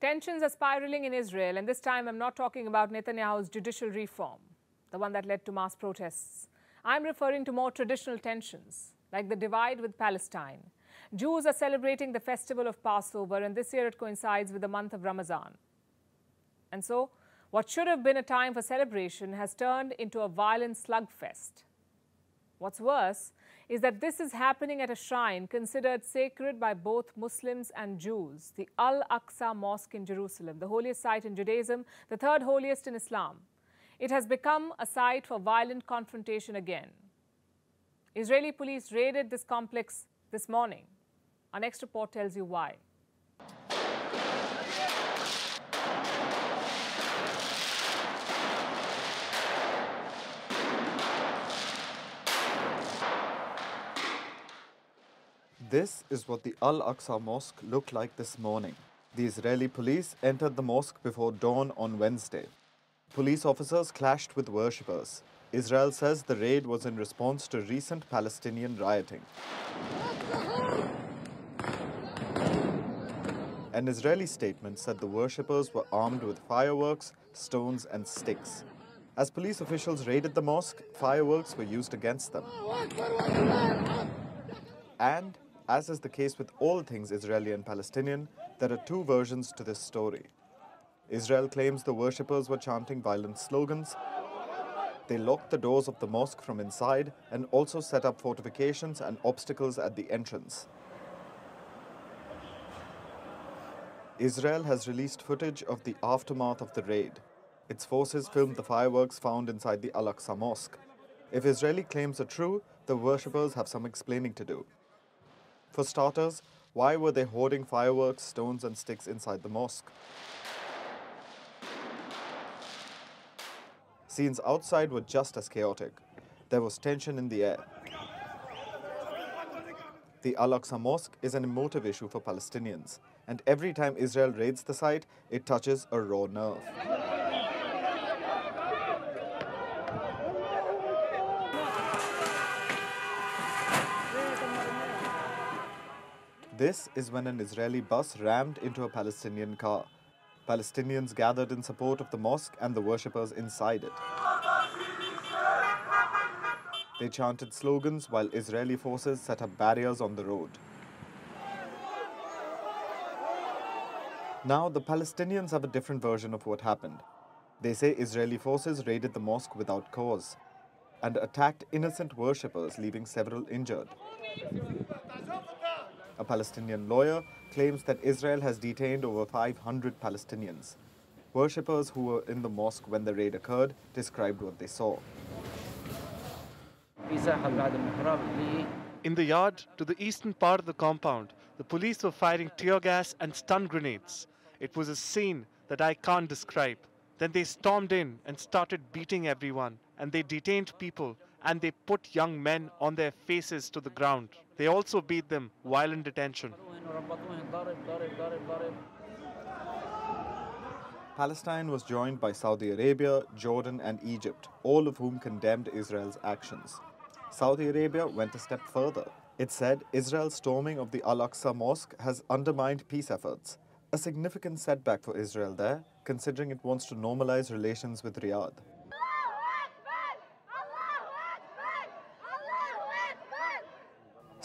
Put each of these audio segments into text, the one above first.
Tensions are spiraling in Israel, and this time I'm not talking about Netanyahu's judicial reform, the one that led to mass protests. I'm referring to more traditional tensions, like the divide with Palestine. Jews are celebrating the festival of Passover, and this year it coincides with the month of Ramadan. And so, what should have been a time for celebration has turned into a violent slugfest. What's worse is that this is happening at a shrine considered sacred by both Muslims and Jews, the Al Aqsa Mosque in Jerusalem, the holiest site in Judaism, the third holiest in Islam. It has become a site for violent confrontation again. Israeli police raided this complex this morning. Our next report tells you why. This is what the Al Aqsa Mosque looked like this morning. The Israeli police entered the mosque before dawn on Wednesday. Police officers clashed with worshippers. Israel says the raid was in response to recent Palestinian rioting. An Israeli statement said the worshippers were armed with fireworks, stones, and sticks. As police officials raided the mosque, fireworks were used against them. And as is the case with all things Israeli and Palestinian, there are two versions to this story. Israel claims the worshippers were chanting violent slogans. They locked the doors of the mosque from inside and also set up fortifications and obstacles at the entrance. Israel has released footage of the aftermath of the raid. Its forces filmed the fireworks found inside the Al Aqsa Mosque. If Israeli claims are true, the worshippers have some explaining to do. For starters, why were they hoarding fireworks, stones, and sticks inside the mosque? Scenes outside were just as chaotic. There was tension in the air. The Al Aqsa Mosque is an emotive issue for Palestinians, and every time Israel raids the site, it touches a raw nerve. This is when an Israeli bus rammed into a Palestinian car. Palestinians gathered in support of the mosque and the worshippers inside it. They chanted slogans while Israeli forces set up barriers on the road. Now, the Palestinians have a different version of what happened. They say Israeli forces raided the mosque without cause and attacked innocent worshippers, leaving several injured. A Palestinian lawyer claims that Israel has detained over 500 Palestinians. Worshippers who were in the mosque when the raid occurred described what they saw. In the yard to the eastern part of the compound, the police were firing tear gas and stun grenades. It was a scene that I can't describe. Then they stormed in and started beating everyone, and they detained people and they put young men on their faces to the ground. They also beat them while in detention. Palestine was joined by Saudi Arabia, Jordan, and Egypt, all of whom condemned Israel's actions. Saudi Arabia went a step further. It said Israel's storming of the Al Aqsa Mosque has undermined peace efforts, a significant setback for Israel there, considering it wants to normalize relations with Riyadh.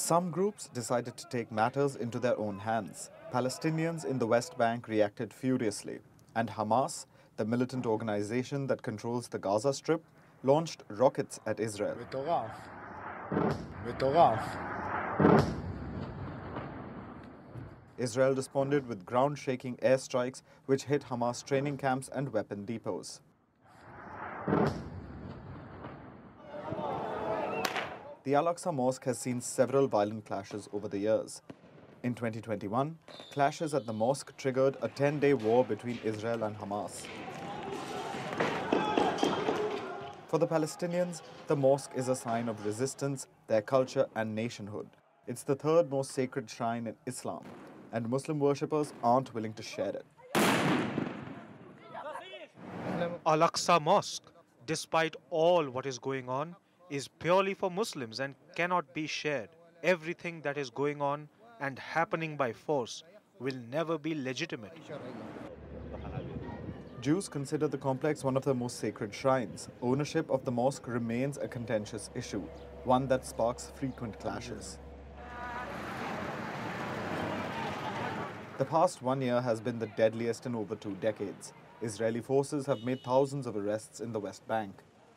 Some groups decided to take matters into their own hands. Palestinians in the West Bank reacted furiously, and Hamas, the militant organization that controls the Gaza Strip, launched rockets at Israel. Israel responded with ground shaking airstrikes which hit Hamas training camps and weapon depots. The Al Aqsa Mosque has seen several violent clashes over the years. In 2021, clashes at the mosque triggered a 10 day war between Israel and Hamas. For the Palestinians, the mosque is a sign of resistance, their culture, and nationhood. It's the third most sacred shrine in Islam, and Muslim worshippers aren't willing to share it. Al Aqsa Mosque, despite all what is going on, is purely for Muslims and cannot be shared. Everything that is going on and happening by force will never be legitimate. Jews consider the complex one of their most sacred shrines. Ownership of the mosque remains a contentious issue, one that sparks frequent clashes. The past one year has been the deadliest in over two decades. Israeli forces have made thousands of arrests in the West Bank.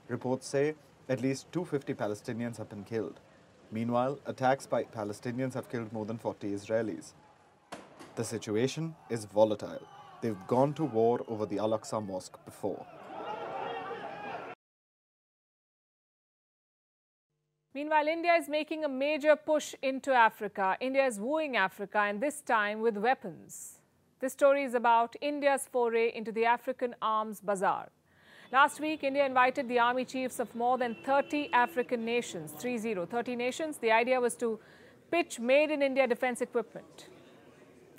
Reports say at least 250 Palestinians have been killed. Meanwhile, attacks by Palestinians have killed more than 40 Israelis. The situation is volatile. They've gone to war over the Al Aqsa Mosque before. Meanwhile, India is making a major push into Africa. India is wooing Africa, and this time with weapons. This story is about India's foray into the African arms bazaar. Last week, India invited the army chiefs of more than 30 African nations, 30, 30 nations. The idea was to pitch made in India defense equipment.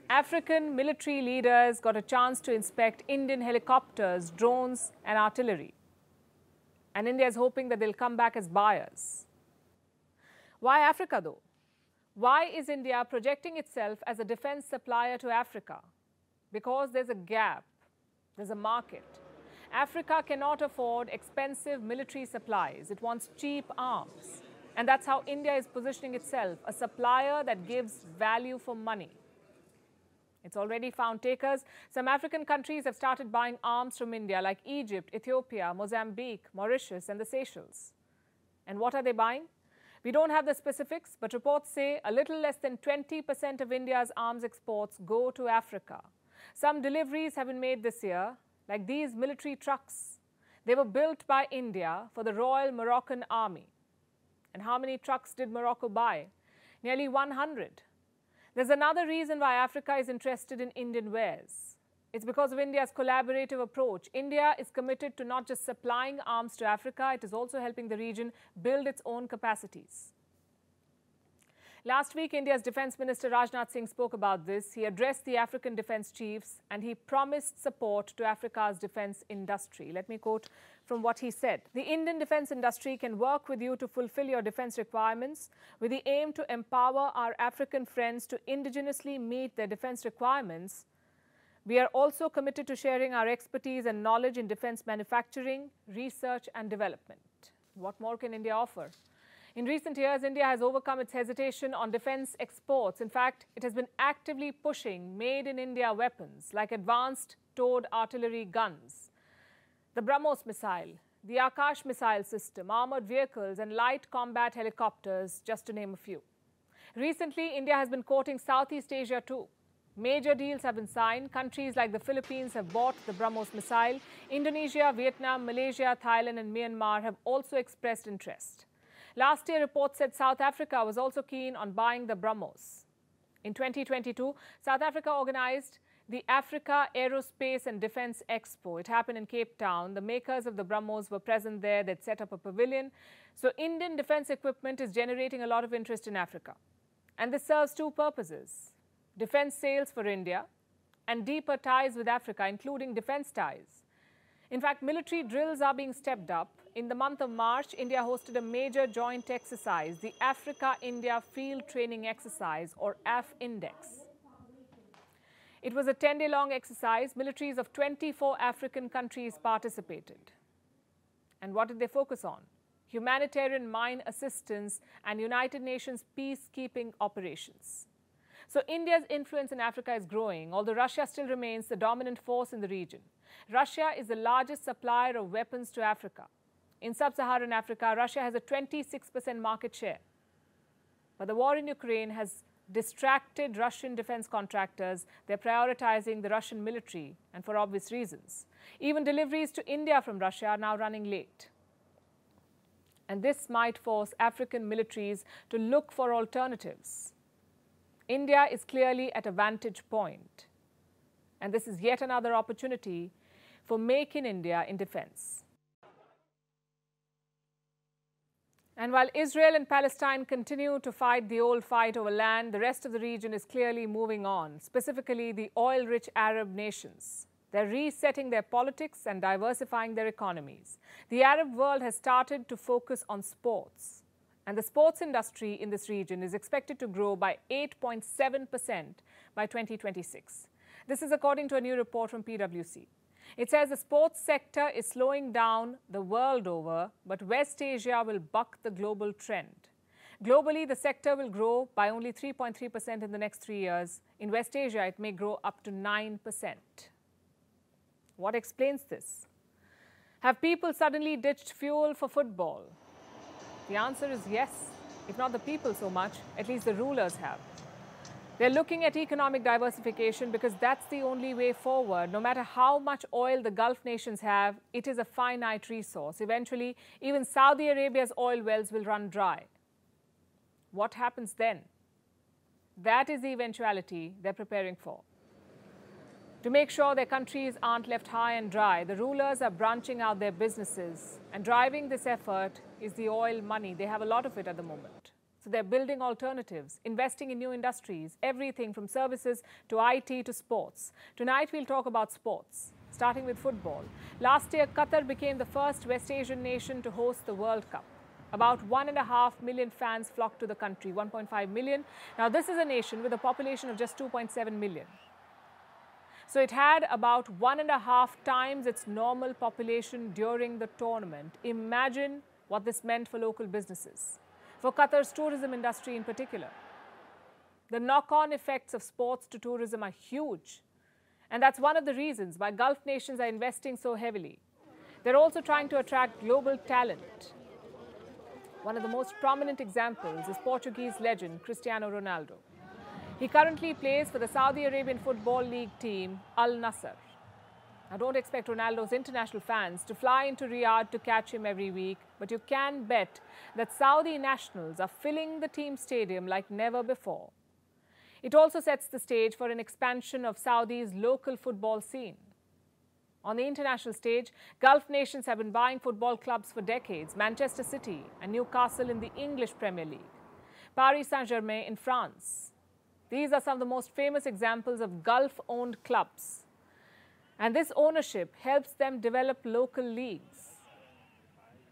African military leaders got a chance to inspect Indian helicopters, drones, and artillery. And India is hoping that they'll come back as buyers. Why Africa, though? Why is India projecting itself as a defense supplier to Africa? Because there's a gap, there's a market. Africa cannot afford expensive military supplies, it wants cheap arms. And that's how India is positioning itself a supplier that gives value for money. It's already found takers. Some African countries have started buying arms from India, like Egypt, Ethiopia, Mozambique, Mauritius, and the Seychelles. And what are they buying? We don't have the specifics, but reports say a little less than 20% of India's arms exports go to Africa. Some deliveries have been made this year, like these military trucks. They were built by India for the Royal Moroccan Army. And how many trucks did Morocco buy? Nearly 100. There's another reason why Africa is interested in Indian wares. It's because of India's collaborative approach. India is committed to not just supplying arms to Africa, it is also helping the region build its own capacities. Last week, India's Defense Minister Rajnath Singh spoke about this. He addressed the African defense chiefs and he promised support to Africa's defense industry. Let me quote from what he said. The Indian defense industry can work with you to fulfill your defense requirements with the aim to empower our African friends to indigenously meet their defense requirements. We are also committed to sharing our expertise and knowledge in defense manufacturing, research, and development. What more can India offer? In recent years, India has overcome its hesitation on defense exports. In fact, it has been actively pushing made in India weapons like advanced towed artillery guns, the BrahMos missile, the Akash missile system, armored vehicles, and light combat helicopters, just to name a few. Recently, India has been courting Southeast Asia too. Major deals have been signed. Countries like the Philippines have bought the BrahMos missile. Indonesia, Vietnam, Malaysia, Thailand, and Myanmar have also expressed interest. Last year, reports said South Africa was also keen on buying the BrahMos. In 2022, South Africa organized the Africa Aerospace and Defense Expo. It happened in Cape Town. The makers of the BrahMos were present there. They'd set up a pavilion. So Indian defense equipment is generating a lot of interest in Africa. And this serves two purposes. Defense sales for India and deeper ties with Africa, including defense ties. In fact, military drills are being stepped up. In the month of March, India hosted a major joint exercise, the Africa India Field Training Exercise, or AFINDEX. It was a 10 day long exercise. Militaries of 24 African countries participated. And what did they focus on? Humanitarian mine assistance and United Nations peacekeeping operations. So India's influence in Africa is growing, although Russia still remains the dominant force in the region. Russia is the largest supplier of weapons to Africa. In sub-Saharan Africa, Russia has a 26% market share. But the war in Ukraine has distracted Russian defense contractors. They're prioritizing the Russian military, and for obvious reasons. Even deliveries to India from Russia are now running late. And this might force African militaries to look for alternatives. India is clearly at a vantage point, and this is yet another opportunity for Make in India in defense. And while Israel and Palestine continue to fight the old fight over land, the rest of the region is clearly moving on, specifically the oil rich Arab nations. They're resetting their politics and diversifying their economies. The Arab world has started to focus on sports. And the sports industry in this region is expected to grow by 8.7% by 2026. This is according to a new report from PwC. It says the sports sector is slowing down the world over, but West Asia will buck the global trend. Globally, the sector will grow by only 3.3% in the next three years. In West Asia, it may grow up to 9%. What explains this? Have people suddenly ditched fuel for football? The answer is yes, if not the people so much, at least the rulers have. They're looking at economic diversification because that's the only way forward. No matter how much oil the Gulf nations have, it is a finite resource. Eventually, even Saudi Arabia's oil wells will run dry. What happens then? That is the eventuality they're preparing for. To make sure their countries aren't left high and dry, the rulers are branching out their businesses. And driving this effort is the oil money. They have a lot of it at the moment. So they're building alternatives, investing in new industries, everything from services to IT to sports. Tonight we'll talk about sports, starting with football. Last year, Qatar became the first West Asian nation to host the World Cup. About one and a half million fans flocked to the country, 1.5 million. Now, this is a nation with a population of just 2.7 million. So it had about one and a half times its normal population during the tournament. Imagine what this meant for local businesses for Qatar's tourism industry in particular. The knock on effects of sports to tourism are huge. And that's one of the reasons why Gulf nations are investing so heavily. They're also trying to attract global talent. One of the most prominent examples is Portuguese legend Cristiano Ronaldo. He currently plays for the Saudi Arabian Football League team Al Nassr. Now, don't expect Ronaldo's international fans to fly into Riyadh to catch him every week, but you can bet that Saudi nationals are filling the team stadium like never before. It also sets the stage for an expansion of Saudi's local football scene. On the international stage, Gulf nations have been buying football clubs for decades Manchester City and Newcastle in the English Premier League, Paris Saint Germain in France. These are some of the most famous examples of Gulf owned clubs and this ownership helps them develop local leagues.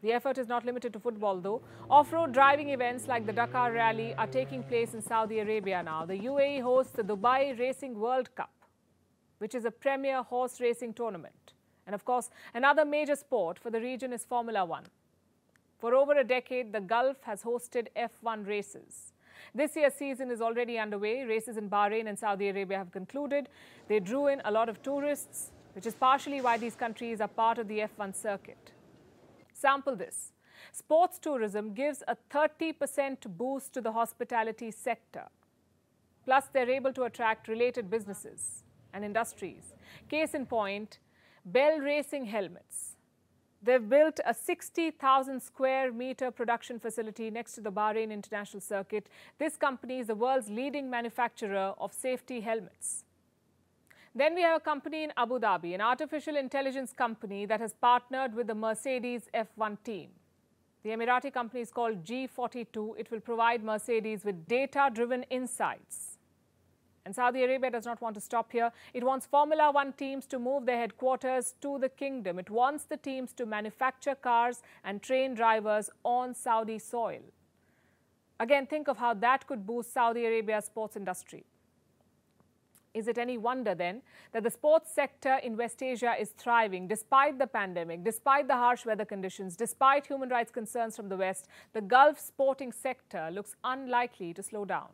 The effort is not limited to football, though. Off road driving events like the Dakar Rally are taking place in Saudi Arabia now. The UAE hosts the Dubai Racing World Cup, which is a premier horse racing tournament. And of course, another major sport for the region is Formula One. For over a decade, the Gulf has hosted F1 races. This year's season is already underway. Races in Bahrain and Saudi Arabia have concluded. They drew in a lot of tourists, which is partially why these countries are part of the F1 circuit. Sample this. Sports tourism gives a 30% boost to the hospitality sector. Plus, they're able to attract related businesses and industries. Case in point, Bell Racing Helmets. They've built a 60,000 square meter production facility next to the Bahrain International Circuit. This company is the world's leading manufacturer of safety helmets. Then we have a company in Abu Dhabi, an artificial intelligence company that has partnered with the Mercedes F1 team. The Emirati company is called G42. It will provide Mercedes with data driven insights and Saudi Arabia does not want to stop here. It wants Formula One teams to move their headquarters to the kingdom. It wants the teams to manufacture cars and train drivers on Saudi soil. Again, think of how that could boost Saudi Arabia's sports industry. Is it any wonder then that the sports sector in West Asia is thriving despite the pandemic, despite the harsh weather conditions, despite human rights concerns from the West? The Gulf sporting sector looks unlikely to slow down.